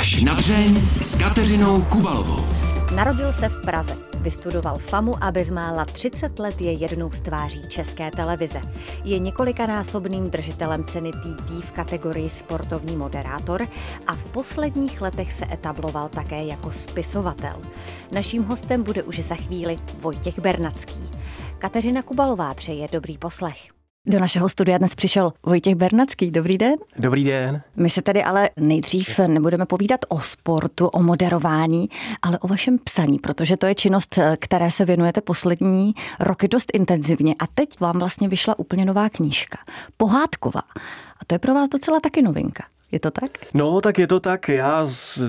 Až na dřeň s Kateřinou Kubalovou. Narodil se v Praze, vystudoval FAMu a bezmála 30 let je jednou z tváří České televize. Je několikanásobným držitelem ceny TT v kategorii sportovní moderátor a v posledních letech se etabloval také jako spisovatel. Naším hostem bude už za chvíli Vojtěch Bernacký. Kateřina Kubalová přeje dobrý poslech. Do našeho studia dnes přišel Vojtěch Bernacký. Dobrý den. Dobrý den. My se tedy ale nejdřív nebudeme povídat o sportu, o moderování, ale o vašem psaní, protože to je činnost, které se věnujete poslední roky dost intenzivně. A teď vám vlastně vyšla úplně nová knížka. Pohádková. A to je pro vás docela taky novinka. Je to tak? No, tak je to tak. Já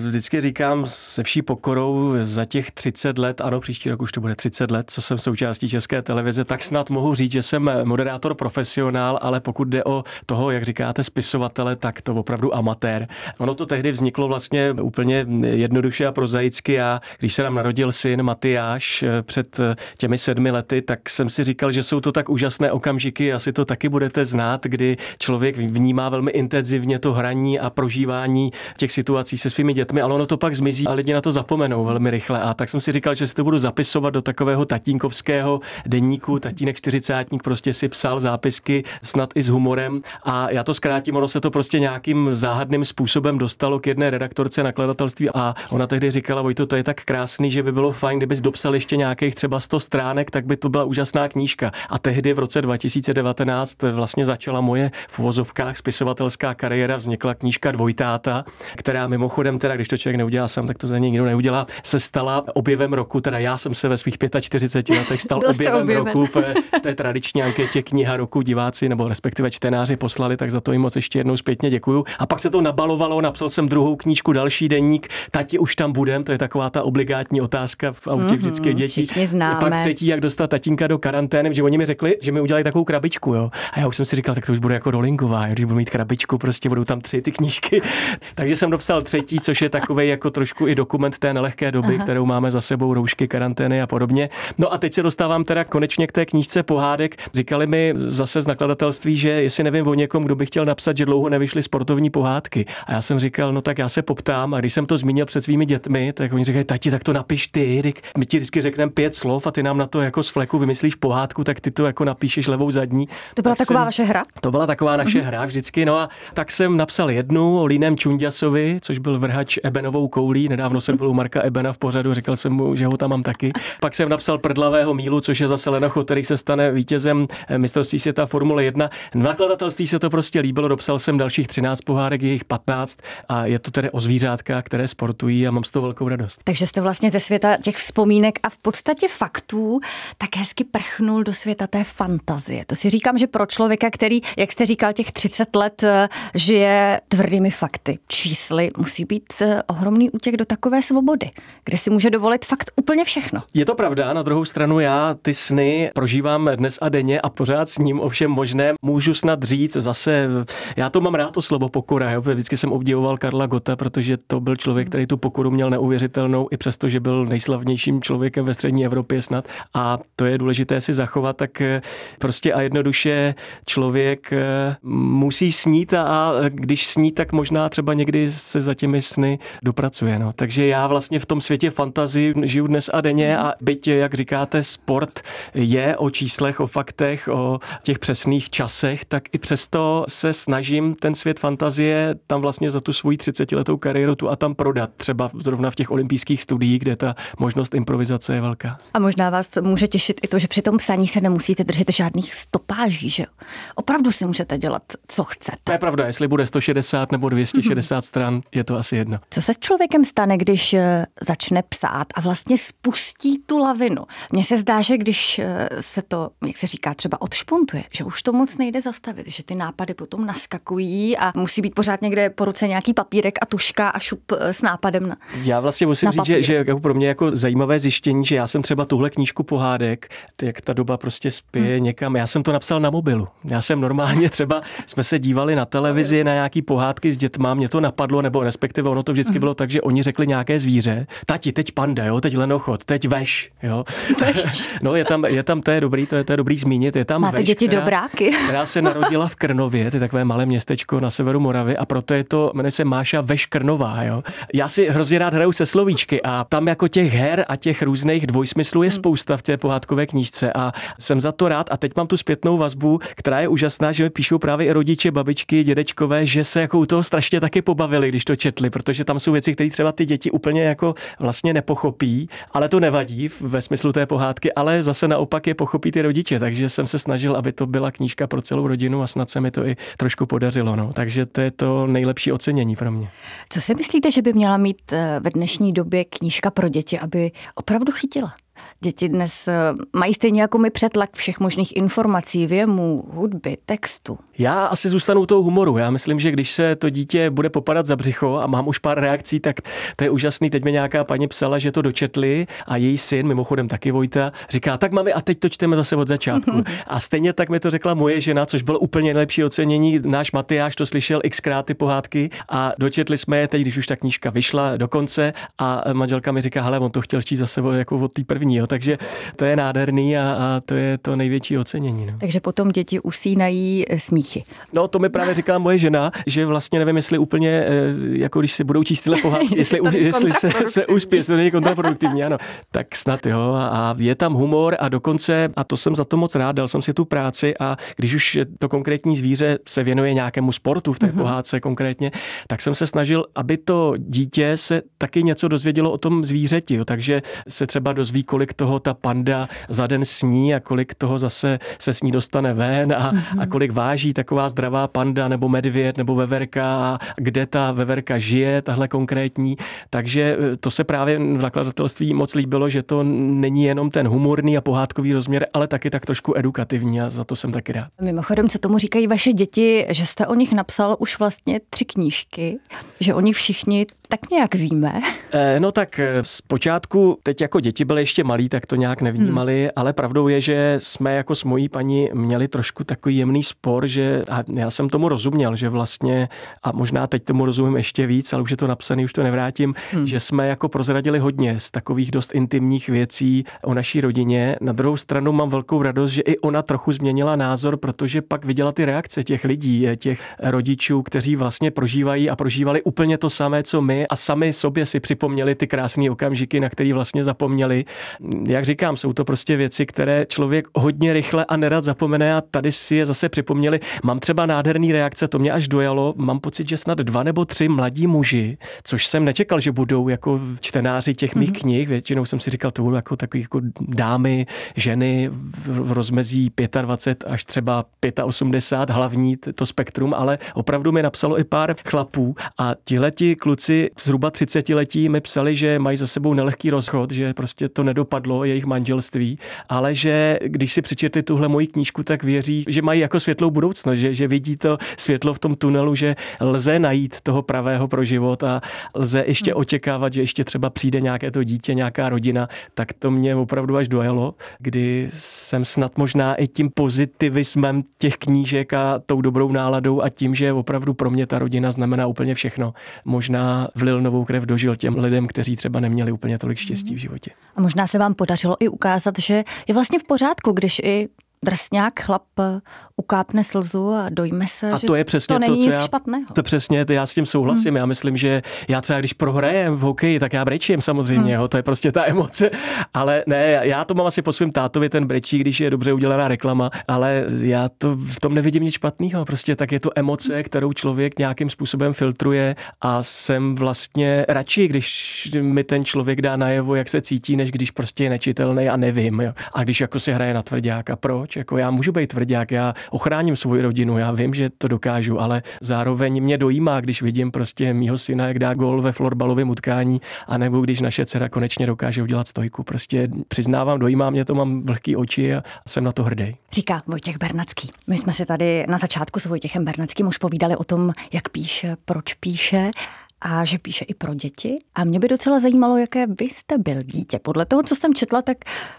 vždycky říkám se vší pokorou za těch 30 let, ano, příští rok už to bude 30 let, co jsem součástí České televize, tak snad mohu říct, že jsem moderátor profesionál, ale pokud jde o toho, jak říkáte, spisovatele, tak to opravdu amatér. Ono to tehdy vzniklo vlastně úplně jednoduše a prozaicky. Já, když se nám narodil syn Matyáš eh, před eh, těmi sedmi lety, tak jsem si říkal, že jsou to tak úžasné okamžiky, asi to taky budete znát, kdy člověk vnímá velmi intenzivně to hraní a prožívání těch situací se svými dětmi, ale ono to pak zmizí a lidi na to zapomenou velmi rychle. A tak jsem si říkal, že si to budu zapisovat do takového tatínkovského deníku. Tatínek čtyřicátník prostě si psal zápisky snad i s humorem a já to zkrátím, ono se to prostě nějakým záhadným způsobem dostalo k jedné redaktorce nakladatelství a ona tehdy říkala, Vojto, to je tak krásný, že by bylo fajn, kdybys dopsal ještě nějakých třeba 100 stránek, tak by to byla úžasná knížka. A tehdy v roce 2019 vlastně začala moje v uvozovkách spisovatelská kariéra, vznikla knížka Dvojtáta, která mimochodem, teda když to člověk neudělá sám, tak to za něj nikdo neudělá, se stala objevem roku, teda já jsem se ve svých 45 letech stal objevem, objevem roku v té tradiční anketě kniha roku diváci nebo respektive čtenáři poslali, tak za to jim moc ještě jednou zpětně děkuju. A pak se to nabalovalo, napsal jsem druhou knížku, další deník, tati už tam budem, to je taková ta obligátní otázka v autě mm-hmm, vždycky dětí. Pak třetí, jak dostat tatínka do karantény, že oni mi řekli, že mi udělali takovou krabičku, jo. A já už jsem si říkal, tak to už bude jako rolingová, když budu mít krabičku, prostě budou tam tři ty ty knížky. Takže jsem dopsal třetí, což je takový jako trošku i dokument té nelehké doby, Aha. kterou máme za sebou, roušky, karantény a podobně. No a teď se dostávám teda konečně k té knížce pohádek. Říkali mi zase z nakladatelství, že jestli nevím o někom, kdo by chtěl napsat, že dlouho nevyšly sportovní pohádky. A já jsem říkal, no tak já se poptám. A když jsem to zmínil před svými dětmi, tak oni říkají, tati, tak to napiš ty. My ti vždycky řekneme pět slov a ty nám na to jako z fleku vymyslíš pohádku, tak ty to jako napíšeš levou zadní. To byla tak taková jsem, vaše hra? To byla taková naše mm-hmm. hra vždycky. No a tak jsem napsal jednu o Línem Čundiasovi, což byl vrhač Ebenovou koulí. Nedávno jsem byl u Marka Ebena v pořadu, řekl jsem mu, že ho tam mám taky. Pak jsem napsal Prdlavého mílu, což je zase Lenocho, který se stane vítězem eh, mistrovství světa Formule 1. Nakladatelství se to prostě líbilo, dopsal jsem dalších 13 pohárek, jejich 15 a je to tedy o zvířátkách, které sportují a mám z toho velkou radost. Takže jste vlastně ze světa těch vzpomínek a v podstatě faktů tak hezky prchnul do světa té fantazie. To si říkám, že pro člověka, který, jak jste říkal, těch 30 let eh, žije tvrdými fakty, čísly, musí být eh, ohromný útěk do takové svobody, kde si může dovolit fakt úplně všechno. Je to pravda, na druhou stranu já ty sny prožívám dnes a denně a pořád s ním ovšem možné můžu snad říct zase, já to mám rád to slovo pokora, jo? vždycky jsem obdivoval Karla Gota, protože to byl člověk, který tu pokoru měl neuvěřitelnou, i přesto, že byl nejslavnějším člověkem ve střední Evropě snad a to je důležité si zachovat, tak eh, prostě a jednoduše člověk eh, musí snít a když sní, tak možná třeba někdy se za těmi sny dopracuje. No. Takže já vlastně v tom světě fantazii žiju dnes a denně a byť, jak říkáte, sport je o číslech, o faktech, o těch přesných časech, tak i přesto se snažím ten svět fantazie tam vlastně za tu svoji 30 letou kariéru tu a tam prodat. Třeba zrovna v těch olympijských studiích, kde ta možnost improvizace je velká. A možná vás může těšit i to, že při tom psaní se nemusíte držet žádných stopáží, že opravdu si můžete dělat, co chcete. To je pravda, jestli bude 160 nebo 260 mm-hmm. stran, je to asi jedno. Co se s člověkem stane, když eh, začne psát a vlastně spustí tu lavinu? Mně se zdá, že když eh, se to, jak se říká, třeba odšpuntuje, že už to moc nejde zastavit, že ty nápady potom naskakují a musí být pořád někde po ruce nějaký papírek a tuška a šup eh, s nápadem na Já vlastně musím na říct, že, že jako pro mě jako zajímavé zjištění, že já jsem třeba tuhle knížku pohádek, jak ta doba prostě spěje hmm. někam, já jsem to napsal na mobilu. Já jsem normálně třeba, jsme se dívali na televizi na nějaký pohádek pohádky s dětma, mě to napadlo, nebo respektive ono to vždycky mm. bylo tak, že oni řekli nějaké zvíře. Tati, teď panda, jo, teď lenochod, teď veš, jo. no je tam, je tam, to je dobrý, to je, to je dobrý zmínit, je tam Máte veš, děti která, dobráky. která se narodila v Krnově, to je takové malé městečko na severu Moravy a proto je to, jmenuje se Máša Veš Krnová, jo. Já si hrozně rád hraju se slovíčky a tam jako těch her a těch různých dvojsmyslů je hmm. spousta v té pohádkové knížce a jsem za to rád a teď mám tu zpětnou vazbu, která je úžasná, že mi píšou právě i rodiče, babičky, dědečkové, že se jako u toho strašně taky pobavili, když to četli, protože tam jsou věci, které třeba ty děti úplně jako vlastně nepochopí, ale to nevadí ve smyslu té pohádky, ale zase naopak je pochopí ty rodiče, takže jsem se snažil, aby to byla knížka pro celou rodinu a snad se mi to i trošku podařilo. No. Takže to je to nejlepší ocenění pro mě. Co si myslíte, že by měla mít eh, ve dnešní době knížka pro děti, aby opravdu chytila? Děti dnes eh, mají stejně jako my přetlak všech možných informací, věmů, hudby, textu. Já asi zůstanu u toho humoru. Já myslím, že když se to dítě bude popadat za břicho a mám už pár reakcí, tak to je úžasný. Teď mi nějaká paní psala, že to dočetli a její syn, mimochodem taky Vojta, říká, tak mami, a teď to čteme zase od začátku. A stejně tak mi to řekla moje žena, což bylo úplně nejlepší ocenění. Náš Matyáš to slyšel xkrát ty pohádky a dočetli jsme je teď, když už ta knížka vyšla do konce a manželka mi říká, hele, on to chtěl číst zase jako od té první. Jo takže to je nádherný a, a to je to největší ocenění. No. Takže potom děti usínají eh, smíchy. No to mi právě říkala moje žena, že vlastně nevím, jestli úplně, eh, jako když si budou číst tyhle pohádky, jestli, jestli se, se uspí, jestli to není kontraproduktivní, ano. Tak snad jo. A je tam humor a dokonce, a to jsem za to moc rád, dal jsem si tu práci a když už to konkrétní zvíře se věnuje nějakému sportu v té mm-hmm. pohádce konkrétně, tak jsem se snažil, aby to dítě se taky něco dozvědělo o tom zvířeti. Jo. Takže se třeba dozví, kolik toho ta panda za den sní a kolik toho zase se s ní dostane ven a, a kolik váží taková zdravá panda nebo medvěd nebo veverka a kde ta veverka žije, tahle konkrétní. Takže e, to se právě v nakladatelství moc líbilo, že to není jenom ten humorný a pohádkový rozměr, ale taky tak trošku edukativní a za to jsem taky rád. Mimochodem, co tomu říkají vaše děti, že jste o nich napsal už vlastně tři knížky, že oni všichni tak nějak víme? Eh, no tak eh, zpočátku, teď jako děti byly ještě malí, tak to nějak nevnímali, hmm. ale pravdou je, že jsme jako s mojí paní měli trošku takový jemný spor, že a já jsem tomu rozuměl, že vlastně, a možná teď tomu rozumím ještě víc, ale už je to napsané, už to nevrátím, hmm. že jsme jako prozradili hodně z takových dost intimních věcí o naší rodině. Na druhou stranu mám velkou radost, že i ona trochu změnila názor, protože pak viděla ty reakce těch lidí, těch rodičů, kteří vlastně prožívají a prožívali úplně to samé, co my a sami sobě si připomněli ty krásné okamžiky, na které vlastně zapomněli. Jak říkám, jsou to prostě věci, které člověk hodně rychle a nerad zapomene a tady si je zase připomněli. Mám třeba nádherný reakce, to mě až dojalo. Mám pocit, že snad dva nebo tři mladí muži, což jsem nečekal, že budou jako čtenáři těch mých mm-hmm. knih. Většinou jsem si říkal, to budou jako takový jako dámy, ženy v rozmezí 25 až třeba 85 hlavní to spektrum, ale opravdu mi napsalo i pár chlapů a tihleti kluci zhruba 30 letí mi psali, že mají za sebou nelehký rozchod, že prostě to nedopadlo, jejich manželství, ale že když si přečetli tuhle moji knížku, tak věří, že mají jako světlou budoucnost, že, že vidí to světlo v tom tunelu, že lze najít toho pravého pro život a lze ještě hmm. očekávat, že ještě třeba přijde nějaké to dítě, nějaká rodina, tak to mě opravdu až dojelo, kdy jsem snad možná i tím pozitivismem těch knížek a tou dobrou náladou a tím, že opravdu pro mě ta rodina znamená úplně všechno. Možná vlil novou krev do žil těm lidem, kteří třeba neměli úplně tolik štěstí v životě. A možná se vám podařilo i ukázat, že je vlastně v pořádku, když i drsňák chlap ukápne slzu a dojme se, a to je přesně to, není to, nic já, špatného. To přesně, to já s tím souhlasím. Hmm. Já myslím, že já třeba když prohrajem v hokeji, tak já brečím samozřejmě, hmm. jo, to je prostě ta emoce. Ale ne, já to mám asi po svém tátovi ten brečí, když je dobře udělaná reklama, ale já to v tom nevidím nic špatného. Prostě tak je to emoce, kterou člověk nějakým způsobem filtruje a jsem vlastně radši, když mi ten člověk dá najevo, jak se cítí, než když prostě je nečitelný a nevím. Jo. A když jako si hraje na tvrdáka, proč? Jako já můžu být tvrdák, já ochráním svou rodinu, já vím, že to dokážu, ale zároveň mě dojímá, když vidím prostě mýho syna, jak dá gol ve florbalovém utkání, anebo když naše dcera konečně dokáže udělat stojku. Prostě přiznávám, dojímá mě to, mám vlhký oči a jsem na to hrdý. Říká Vojtěch Bernacký. My jsme si tady na začátku s Vojtěchem Bernackým už povídali o tom, jak píše, proč píše. A že píše i pro děti. A mě by docela zajímalo, jaké vy jste byl dítě. Podle toho, co jsem četla, tak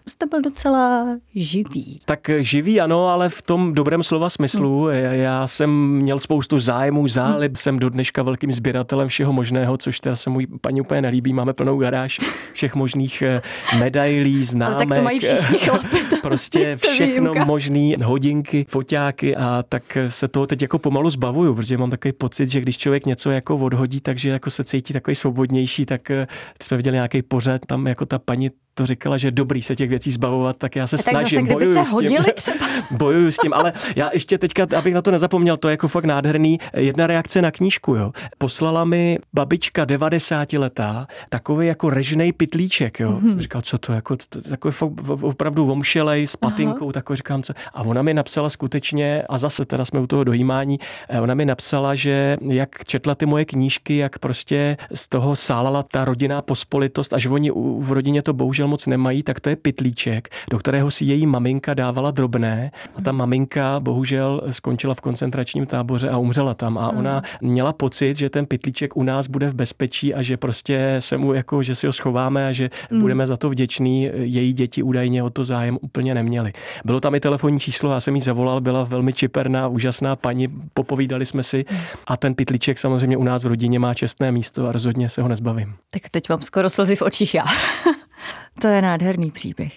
jste byl docela živý. Tak živý ano, ale v tom dobrém slova smyslu. Hmm. Já jsem měl spoustu zájmů, zálib, hmm. jsem do dneška velkým sběratelem všeho možného, což teda se můj paní úplně nelíbí. Máme plnou garáž všech možných eh, medailí, známek. Ale tak to mají všichni chlapi, prostě všechno možný, hodinky, foťáky a tak se toho teď jako pomalu zbavuju, protože mám takový pocit, že když člověk něco jako odhodí, takže jako se cítí takový svobodnější, tak eh, jsme viděli nějaký pořad, tam jako ta paní to říkala, že dobrý se těch věcí zbavovat, tak já se tak snažím, zase, bojuju se s tím. Třeba. bojuju s tím, ale já ještě teďka, abych na to nezapomněl, to je jako fakt nádherný. Jedna reakce na knížku, jo. Poslala mi babička 90 letá takový jako režnej pitlíček, jo. Mm-hmm. Jsem říkal, co to jako, takový opravdu vomšelej s patinkou, Aha. takový říkám, co. A ona mi napsala skutečně, a zase teda jsme u toho dojímání, eh, ona mi napsala, že jak četla ty moje knížky, jak prostě z toho sálala ta rodinná pospolitost a že oni v rodině to bohužel moc nemají, tak to je pytlíček, do kterého si její maminka dávala drobné a ta maminka bohužel skončila v koncentračním táboře a umřela tam a ona měla pocit, že ten pytlíček u nás bude v bezpečí a že prostě se mu jako, že si ho schováme a že mm. budeme za to vděční. Její děti údajně o to zájem úplně neměli. Bylo tam i telefonní číslo, já jsem jí zavolal, byla velmi čiperná, úžasná paní, popovídali jsme si a ten pytlíček samozřejmě u nás v rodině má čestné místo a rozhodně se ho nezbavím. Tak teď mám skoro slzy v očích já. To je nádherný příběh.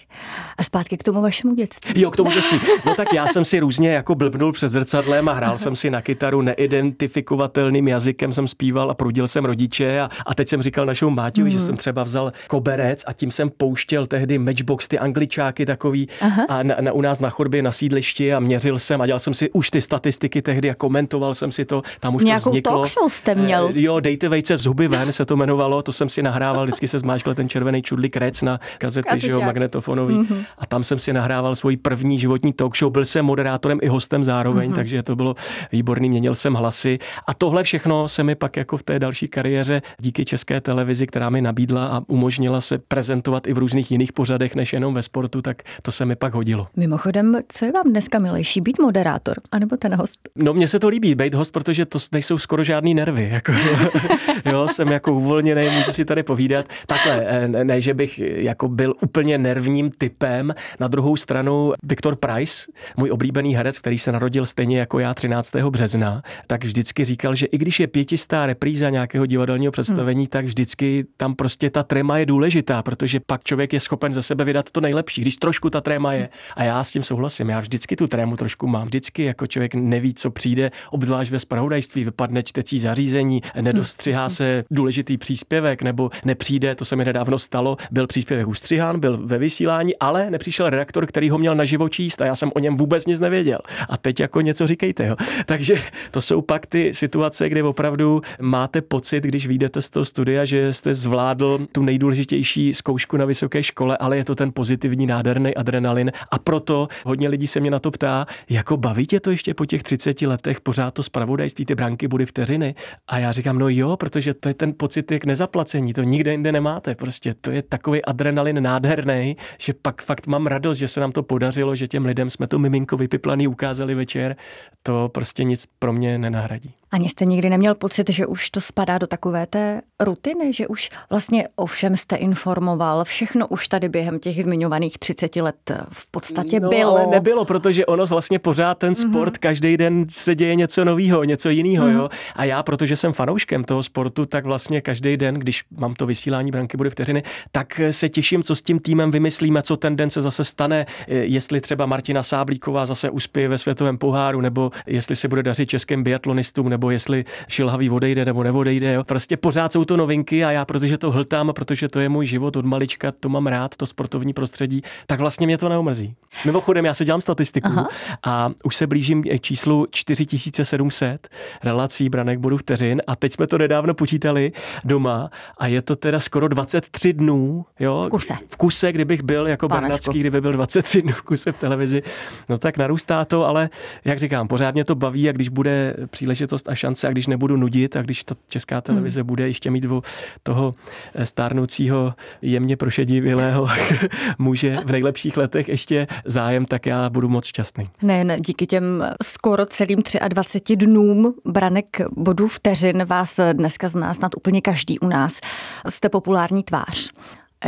A zpátky k tomu vašemu dětství. Jo, k tomu dětství. No tak já jsem si různě jako blbnul před zrcadlem a hrál jsem si na kytaru neidentifikovatelným jazykem, jsem zpíval a prudil jsem rodiče a, a teď jsem říkal našemu Máťovi, mm. že jsem třeba vzal koberec a tím jsem pouštěl tehdy matchbox, ty angličáky takový Aha. a na, na, u nás na chodbě na sídlišti a měřil jsem a dělal jsem si už ty statistiky tehdy a komentoval jsem si to, tam už Nějakou to vzniklo. talk show jste měl? E, jo, dejte vejce z huby ven se to jmenovalo, to jsem si nahrával, vždycky se zmáčkal ten červený čudlik rec na kazety, že jo, magnetofonový. Mm-hmm. A tam jsem si nahrával svůj první životní talk show. Byl jsem moderátorem i hostem zároveň, mm-hmm. takže to bylo výborný, měnil jsem hlasy. A tohle všechno se mi pak jako v té další kariéře díky české televizi, která mi nabídla a umožnila se prezentovat i v různých jiných pořadech, než jenom ve sportu, tak to se mi pak hodilo. Mimochodem, co je vám dneska milejší, být moderátor anebo ten host? No, mně se to líbí, být host, protože to nejsou skoro žádný nervy. Jako, jo, jsem jako uvolněný, můžu si tady povídat. Takhle, eh, ne, že bych jako byl úplně nervním typem. Na druhou stranu Viktor Price, můj oblíbený herec, který se narodil stejně jako já 13. března, tak vždycky říkal, že i když je pětistá repríza nějakého divadelního představení, hmm. tak vždycky tam prostě ta tréma je důležitá, protože pak člověk je schopen ze sebe vydat to nejlepší, když trošku ta tréma je. A já s tím souhlasím. Já vždycky tu trému trošku mám. Vždycky jako člověk neví, co přijde, obzvlášť ve spravodajství, vypadne čtecí zařízení, nedostřihá se důležitý příspěvek nebo nepřijde, to se mi nedávno stalo, byl příspěvek ustřihán, byl ve vysílání, ale nepřišel redaktor, který ho měl naživo číst a já jsem o něm vůbec nic nevěděl. A teď jako něco říkejte. Jo. Takže to jsou pak ty situace, kdy opravdu máte pocit, když vyjdete z toho studia, že jste zvládl tu nejdůležitější zkoušku na vysoké škole, ale je to ten pozitivní nádherný adrenalin. A proto hodně lidí se mě na to ptá, jako baví tě to ještě po těch 30 letech, pořád to zpravodajství, ty branky bude vteřiny. A já říkám, no jo, protože to je ten pocit jak nezaplacení, to nikde jinde nemáte. Prostě to je takový adrenalin nádherný nádherný, že pak fakt mám radost, že se nám to podařilo, že těm lidem jsme to miminko vypiplaný ukázali večer. To prostě nic pro mě nenahradí. Ani jste nikdy neměl pocit, že už to spadá do takové té rutiny, že už vlastně o všem jste informoval, všechno už tady během těch zmiňovaných 30 let v podstatě no, bylo. ale nebylo, protože ono vlastně pořád ten sport, mm-hmm. každý den se děje něco nového, něco jiného, mm-hmm. jo. A já, protože jsem fanouškem toho sportu, tak vlastně každý den, když mám to vysílání branky bude vteřiny, tak se těším, co s tím týmem vymyslíme, co ten den se zase stane, jestli třeba Martina Sáblíková zase uspěje ve světovém poháru, nebo jestli se bude dařit českým biatlonistům, nebo jestli šilhavý odejde nebo neodejde. Jo. Prostě pořád jsou to novinky a já, protože to hltám a protože to je můj život od malička, to mám rád, to sportovní prostředí, tak vlastně mě to neomrzí. Mimochodem, já se dělám statistiku Aha. a už se blížím k číslu 4700 relací branek bodu vteřin a teď jsme to nedávno počítali doma a je to teda skoro 23 dnů. Jo, v kuse. V kuse, kdybych byl jako Bernacký, kdyby byl 23 dnů v kuse v televizi, no tak narůstá to, ale jak říkám, pořád mě to baví a když bude příležitost možnost a šance a když nebudu nudit a když ta česká televize hmm. bude ještě mít o toho eh, stárnoucího jemně prošedivělého muže v nejlepších letech ještě zájem, tak já budu moc šťastný. Ne, ne, díky těm skoro celým 23 dnům branek bodů vteřin vás dneska zná snad úplně každý u nás. Jste populární tvář.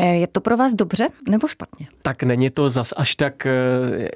Eh, je to pro vás dobře nebo špatně? Tak není to zas až tak eh,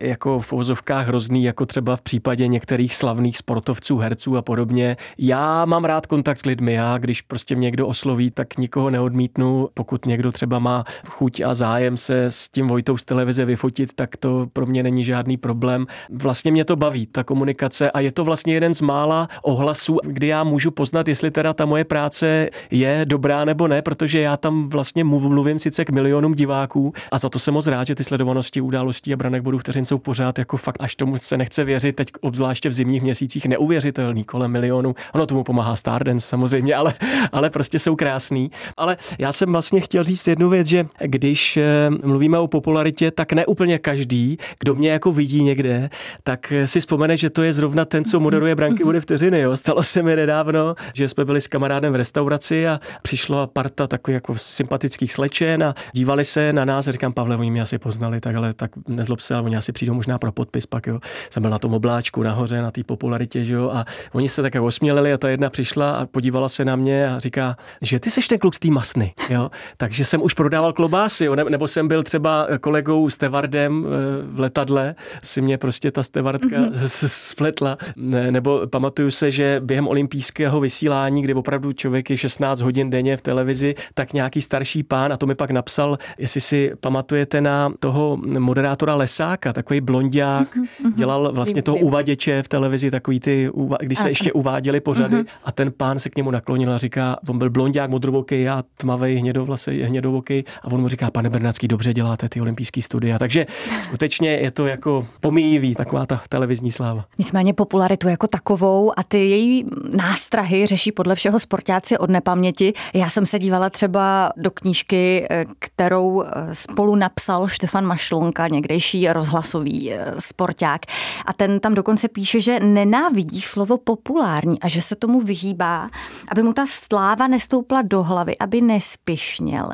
jako v uvozovkách hrozný, jako třeba v případě některých slavných sportovců, herců a podobně. Já mám rád kontakt s lidmi. Já, když prostě mě někdo osloví, tak nikoho neodmítnu. Pokud někdo třeba má chuť a zájem se s tím Vojtou z televize vyfotit, tak to pro mě není žádný problém. Vlastně mě to baví, ta komunikace a je to vlastně jeden z mála ohlasů, kdy já můžu poznat, jestli teda ta moje práce je dobrá nebo ne, protože já tam vlastně mluvím si sice k milionům diváků a za to jsem moc rád, že ty sledovanosti událostí a branek bodů vteřin jsou pořád jako fakt, až tomu se nechce věřit, teď obzvláště v zimních měsících neuvěřitelný kolem milionů. Ono tomu pomáhá Stardance samozřejmě, ale, ale prostě jsou krásný. Ale já jsem vlastně chtěl říct jednu věc, že když eh, mluvíme o popularitě, tak ne úplně každý, kdo mě jako vidí někde, tak si vzpomene, že to je zrovna ten, co moderuje branky bude vteřiny. Jo. Stalo se mi nedávno, že jsme byli s kamarádem v restauraci a přišla parta takových jako sympatických slečen a dívali se na nás a říkám, Pavle, oni mě asi poznali, tak ale tak nezlob se, ale oni asi přijdou možná pro podpis pak, jo. Jsem byl na tom obláčku nahoře, na té popularitě, že jo, a oni se tak jako osmělili a ta jedna přišla a podívala se na mě a říká, že ty seš ten kluk z té masny, jo. Takže jsem už prodával klobásy, jo, nebo jsem byl třeba kolegou Stevardem eh, v letadle, si mě prostě ta stevardka mm-hmm. spletla, ne, nebo pamatuju se, že během olympijského vysílání, kdy opravdu člověk je 16 hodin denně v televizi, tak nějaký starší pán, a to mi pak napsal, jestli si pamatujete na toho moderátora Lesáka, takový blondiák, mm-hmm. dělal vlastně toho uvaděče v televizi, takový ty, když se ještě uváděli pořady mm-hmm. a ten pán se k němu naklonil a říká, on byl blondiák, modrovoký, já tmavý, hnědovlasý, hnědovoký a on mu říká, pane Bernacký, dobře děláte ty olympijské studia. Takže skutečně je to jako pomíjivý, taková ta televizní sláva. Nicméně popularitu jako takovou a ty její nástrahy řeší podle všeho sportáci od nepaměti. Já jsem se dívala třeba do knížky kterou eh, spolu napsal Štefan Mašlonka, někdejší rozhlasový eh, sporták. A ten tam dokonce píše, že nenávidí slovo populární a že se tomu vyhýbá, aby mu ta sláva nestoupla do hlavy, aby nespišněl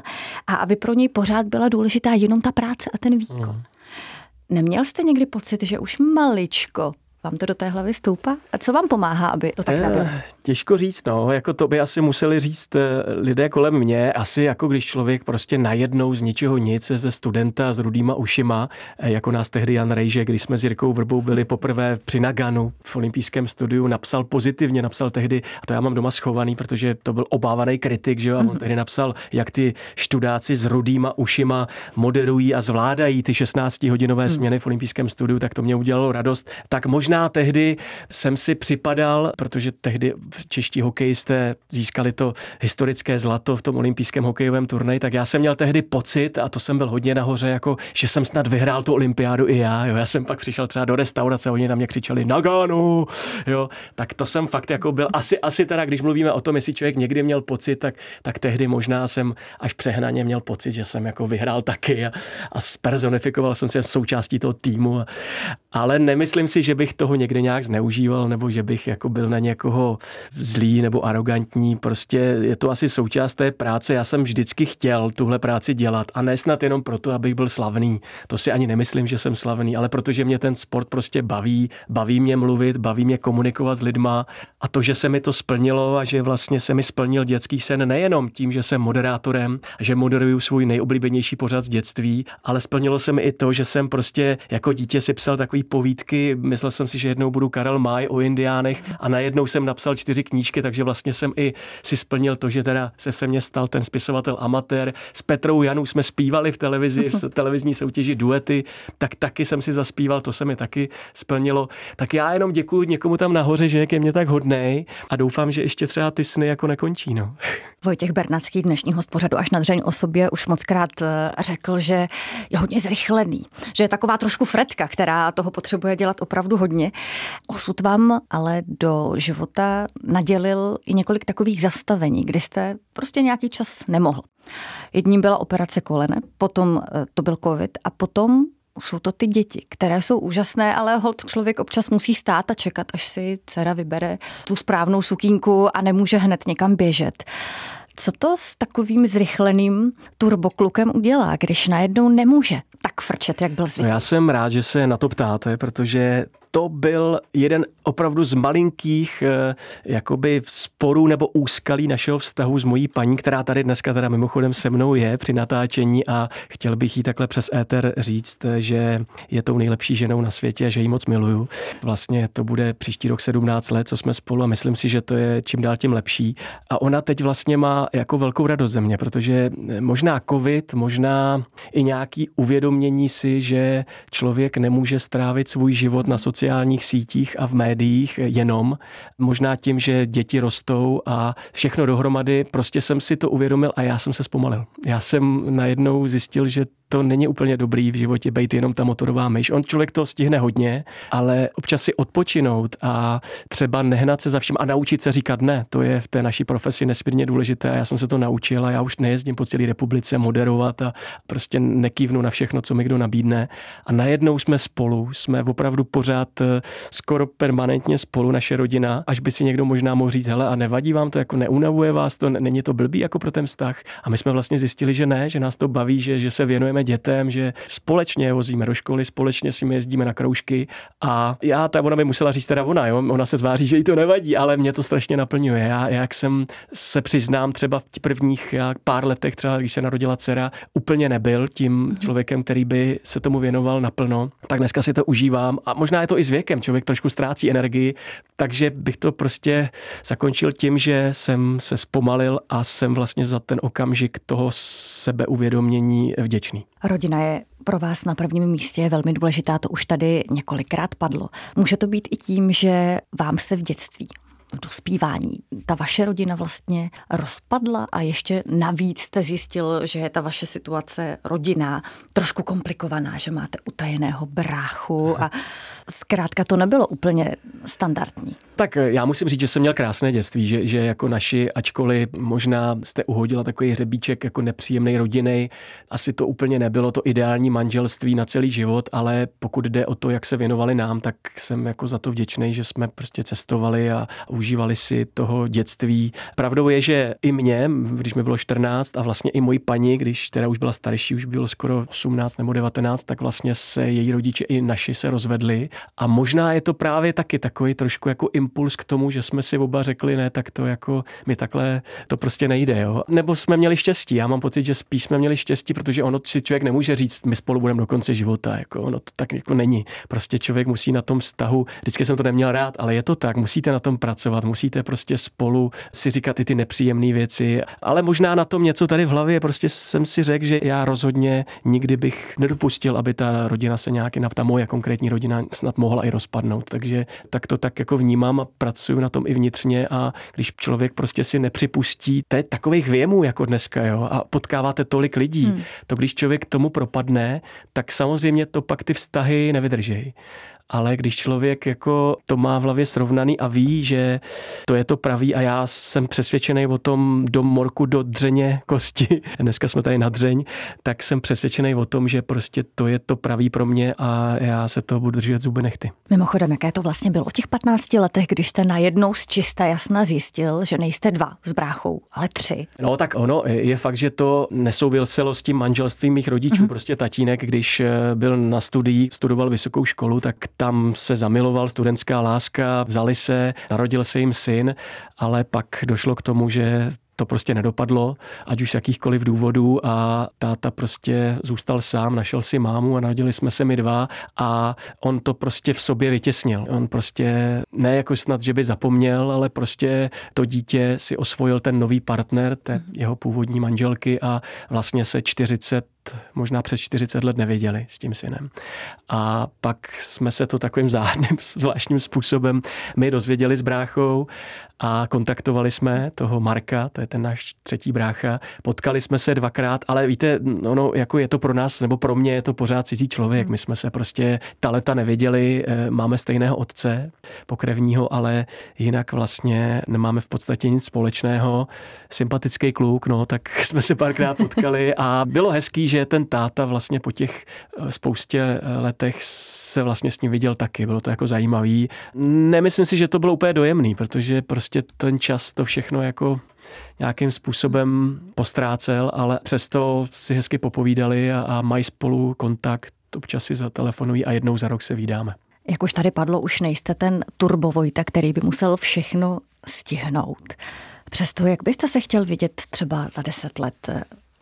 a aby pro něj pořád byla důležitá jenom ta práce a ten výkon. Mm. Neměl jste někdy pocit, že už maličko vám to do té hlavy stoupá? A co vám pomáhá, aby to tak eh, nebylo? Těžko říct, no, jako to by asi museli říct eh, lidé kolem mě, asi jako když člověk prostě najednou z ničeho nic ze studenta s rudýma ušima, eh, jako nás tehdy Jan Rejže, když jsme s Jirkou Vrbou byli poprvé při Naganu v olympijském studiu, napsal pozitivně, napsal tehdy, a to já mám doma schovaný, protože to byl obávaný kritik, že jo, a on mhm. tehdy napsal, jak ty študáci s rudýma ušima moderují a zvládají ty 16-hodinové mhm. směny v olympijském studiu, tak to mě udělalo radost. Tak možná možná tehdy jsem si připadal, protože tehdy čeští hokejisté získali to historické zlato v tom olympijském hokejovém turnaji, tak já jsem měl tehdy pocit, a to jsem byl hodně nahoře, jako, že jsem snad vyhrál tu olympiádu i já. Jo. Já jsem pak přišel třeba do restaurace, oni na mě křičeli Nagano, jo. Tak to jsem fakt jako byl, asi, asi teda, když mluvíme o tom, jestli člověk někdy měl pocit, tak, tak tehdy možná jsem až přehnaně měl pocit, že jsem jako vyhrál taky a, a spersonifikoval jsem se součástí toho týmu. Ale nemyslím si, že bych toho někde nějak zneužíval, nebo že bych jako byl na někoho zlý nebo arrogantní. Prostě je to asi součást té práce. Já jsem vždycky chtěl tuhle práci dělat a ne snad jenom proto, abych byl slavný. To si ani nemyslím, že jsem slavný, ale protože mě ten sport prostě baví, baví mě mluvit, baví mě komunikovat s lidma a to, že se mi to splnilo a že vlastně se mi splnil dětský sen nejenom tím, že jsem moderátorem, že moderuju svůj nejoblíbenější pořad z dětství, ale splnilo se mi i to, že jsem prostě jako dítě si psal takový povídky, myslel jsem si, že jednou budu Karel Maj o indiánech a najednou jsem napsal čtyři knížky, takže vlastně jsem i si splnil to, že teda se se mně stal ten spisovatel amatér. S Petrou Janou jsme zpívali v televizi, v televizní soutěži duety, tak taky jsem si zaspíval, to se mi taky splnilo. Tak já jenom děkuji někomu tam nahoře, že je ke mně tak hodnej a doufám, že ještě třeba ty sny jako nekončí. No. Vojtěch Bernacký dnešního pořadu až na dřeň o sobě už moc krát eh, řekl, že je hodně zrychlený, že je taková trošku fretka, která toho potřebuje dělat opravdu hodně. Osud vám ale do života nadělil i několik takových zastavení, kdy jste prostě nějaký čas nemohl. Jedním byla operace kolene, potom eh, to byl covid a potom jsou to ty děti, které jsou úžasné, ale hold člověk občas musí stát a čekat, až si dcera vybere tu správnou sukínku a nemůže hned někam běžet. Co to s takovým zrychleným turboklukem udělá, když najednou nemůže tak frčet, jak byl zvyklý? No já jsem rád, že se na to ptáte, protože to byl jeden opravdu z malinkých eh, jakoby sporů nebo úskalí našeho vztahu s mojí paní, která tady dneska teda mimochodem se mnou je při natáčení a chtěl bych jí takhle přes éter říct, že je tou nejlepší ženou na světě a že ji moc miluju. Vlastně to bude příští rok 17 let, co jsme spolu a myslím si, že to je čím dál tím lepší. A ona teď vlastně má jako velkou radost ze mě, protože možná covid, možná i nějaký uvědomění si, že člověk nemůže strávit svůj život na sociální sociálních sítích a v médiích jenom. Možná tím, že děti rostou a všechno dohromady, prostě jsem si to uvědomil a já jsem se zpomalil. Já jsem najednou zjistil, že to není úplně dobrý v životě být jenom ta motorová myš. On člověk to stihne hodně, ale občas si odpočinout a třeba nehnat se za vším a naučit se říkat ne, to je v té naší profesi nesmírně důležité já jsem se to naučil a já už nejezdím po celé republice moderovat a prostě nekývnu na všechno, co mi kdo nabídne. A najednou jsme spolu, jsme opravdu pořád eh, skoro permanentně spolu, naše rodina, až by si někdo možná mohl říct, hele, a nevadí vám to, jako neunavuje vás to, není to blbý jako pro ten vztah. A my jsme vlastně zjistili, že ne, že nás to baví, že, že se věnujeme dětem, že společně vozíme do školy, společně si jezdíme na kroužky a já, ta ona by musela říct teda ona, jo? ona se tváří, že jí to nevadí, ale mě to strašně naplňuje. Já, jak jsem se přiznám třeba v prvních pár letech, třeba když se narodila dcera, úplně nebyl tím mhm. člověkem, který by se tomu věnoval naplno, tak dneska si to užívám a možná je to i s věkem, člověk trošku ztrácí energii, takže bych to prostě zakončil tím, že jsem se zpomalil a jsem vlastně za ten okamžik toho sebeuvědomění vděčný. Rodina je pro vás na prvním místě je velmi důležitá, to už tady několikrát padlo. Může to být i tím, že vám se v dětství dospívání ta vaše rodina vlastně rozpadla a ještě navíc jste zjistil, že je ta vaše situace rodina trošku komplikovaná, že máte utajeného bráchu a zkrátka to nebylo úplně standardní. Tak eh, já musím říct, že jsem měl krásné dětství, že, že jako naši, ačkoliv možná jste uhodila takový hřebíček jako nepříjemný rodiny, asi to úplně nebylo to ideální manželství na celý život, ale pokud jde o to, jak se věnovali nám, tak jsem jako za to vděčný, že jsme prostě cestovali a užívali si toho dětství. Pravdou je, že i mě, když mi bylo 14 a vlastně i moji paní, když teda už byla starší, už bylo skoro 18 nebo 19, tak vlastně se její rodiče i naši se rozvedli a možná je to právě taky takový trošku jako impuls k tomu, že jsme si oba řekli, ne, tak to jako my takhle to prostě nejde, jo. Nebo jsme měli štěstí. Já mám pocit, že spíš jsme měli štěstí, protože ono si člověk nemůže říct, my spolu budeme do konce života, jako ono to tak jako není. Prostě člověk musí na tom vztahu, vždycky jsem to neměl rád, ale je to tak, musíte na tom pracovat, musíte prostě spolu si říkat i ty nepříjemné věci, ale možná na tom něco tady v hlavě, prostě jsem si řekl, že já rozhodně nikdy bych nedopustil, aby ta rodina se nějaký, ta moje konkrétní rodina snad mohla i rozpadnout. Takže tak to tak jako vnímám a pracuju na tom i vnitřně. A když člověk prostě si nepřipustí te, takových věmů jako dneska jo, a potkáváte tolik lidí, hmm. to když člověk tomu propadne, tak samozřejmě to pak ty vztahy nevydrží ale když člověk jako to má v hlavě srovnaný a ví, že to je to pravý a já jsem přesvědčený o tom do morku, do dřeně kosti, dneska jsme tady na dřeň, tak jsem přesvědčený o tom, že prostě to je to pravý pro mě a já se toho budu držet zuby nechty. Mimochodem, jaké to vlastně bylo o těch 15 letech, když jste najednou z čista jasna zjistil, že nejste dva s bráchou, ale tři? No tak ono, je fakt, že to nesouviselo s tím manželstvím mých rodičů. Mm-hmm. Prostě tatínek, když eh, byl na studii, studoval vysokou školu, tak tam se zamiloval studentská láska, vzali se, narodil se jim syn, ale pak došlo k tomu, že to prostě nedopadlo, ať už z jakýchkoliv důvodů a táta prostě zůstal sám, našel si mámu a narodili jsme se my dva a on to prostě v sobě vytěsnil. On prostě ne jako snad, že by zapomněl, ale prostě to dítě si osvojil ten nový partner, té jeho původní manželky a vlastně se 40 možná přes 40 let nevěděli s tím synem. A pak jsme se to takovým záhadným zvláštním způsobem my dozvěděli s bráchou a kontaktovali jsme toho Marka, to je ten náš třetí brácha. Potkali jsme se dvakrát, ale víte, ono, jako je to pro nás, nebo pro mě je to pořád cizí člověk. Hmm. My jsme se prostě ta leta nevěděli, eh, máme stejného otce pokrevního, ale jinak vlastně nemáme v podstatě nic společného. Sympatický kluk, no, tak jsme se párkrát potkali a bylo hezký, že ten táta vlastně po těch eh, spoustě eh, letech se vlastně s ním viděl taky. Bylo to jako zajímavý. Nemyslím si, že to bylo úplně dojemný, protože prostě ten čas to všechno jako nějakým způsobem postrácel, ale přesto si hezky popovídali a, a mají spolu kontakt, občas si zatelefonují a jednou za rok se vídáme. Jak už tady padlo, už nejste ten turbovojta, který by musel všechno stihnout. Přesto, jak byste se chtěl vidět třeba za deset let?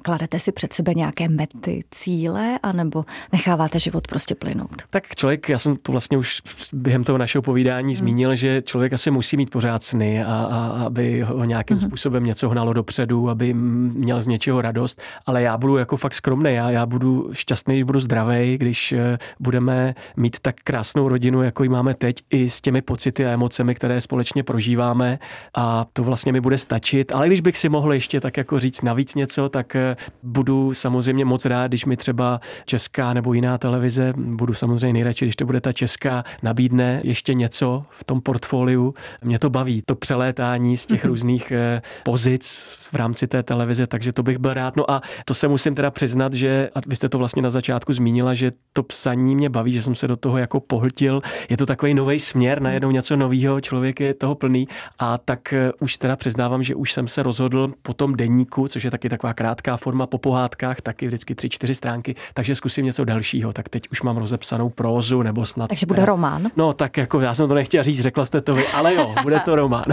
Kladete si před sebe nějaké mety, cíle, anebo necháváte život prostě plynout? Tak člověk, já jsem to vlastně už během toho našeho povídání hmm. zmínil, že člověk asi musí mít pořád sny, a, a aby ho nějakým hmm. způsobem něco hnalo dopředu, aby měl z něčeho radost. Ale já budu jako fakt skromný, já, já budu šťastný, když budu zdravý, když eh, budeme mít tak krásnou rodinu, jako ji máme teď, i s těmi pocity a emocemi, které společně prožíváme. A to vlastně mi bude stačit. Ale když bych si mohl ještě tak jako říct navíc něco, tak budu samozřejmě moc rád, když mi třeba česká nebo jiná televize, budu samozřejmě nejradši, když to bude ta česká, nabídne ještě něco v tom portfoliu. Mě to baví, to přelétání z těch mm-hmm. různých eh, pozic v rámci té televize, takže to bych byl rád. No a to se musím teda přiznat, že, a vy jste to vlastně na začátku zmínila, že to psaní mě baví, že jsem se do toho jako pohltil. Je to takový nový směr, najednou něco nového, člověk je toho plný a tak eh, už teda přiznávám, že už jsem se rozhodl po tom deníku, což je taky taková krátká forma po pohádkách, taky vždycky tři, čtyři stránky, takže zkusím něco dalšího. Tak teď už mám rozepsanou prózu nebo snad. Takže bude román? No tak jako já jsem to nechtěl říct, řekla jste to vy, ale jo, bude to román.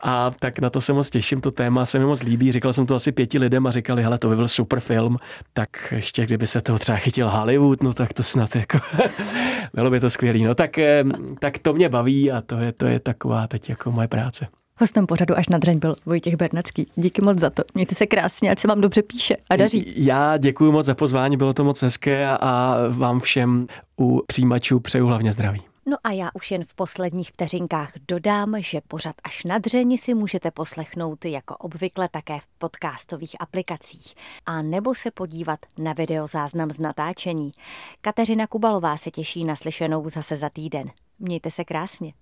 a tak na to se moc těším, to téma se mi moc líbí. Říkal jsem to asi pěti lidem a říkali, hele, to by byl super film, tak ještě kdyby se toho třeba chytil Hollywood, no tak to snad jako bylo by to skvělý. No tak, tak to mě baví a to je, to je taková teď jako moje práce. Hostem pořadu až na dřeň byl Vojtěch Bernacký. Díky moc za to. Mějte se krásně, ať se vám dobře píše a daří. Já děkuji moc za pozvání, bylo to moc hezké a vám všem u přijímačů přeju hlavně zdraví. No a já už jen v posledních vteřinkách dodám, že pořad až na dřeni si můžete poslechnout jako obvykle také v podcastových aplikacích a nebo se podívat na videozáznam z natáčení. Kateřina Kubalová se těší na slyšenou zase za týden. Mějte se krásně.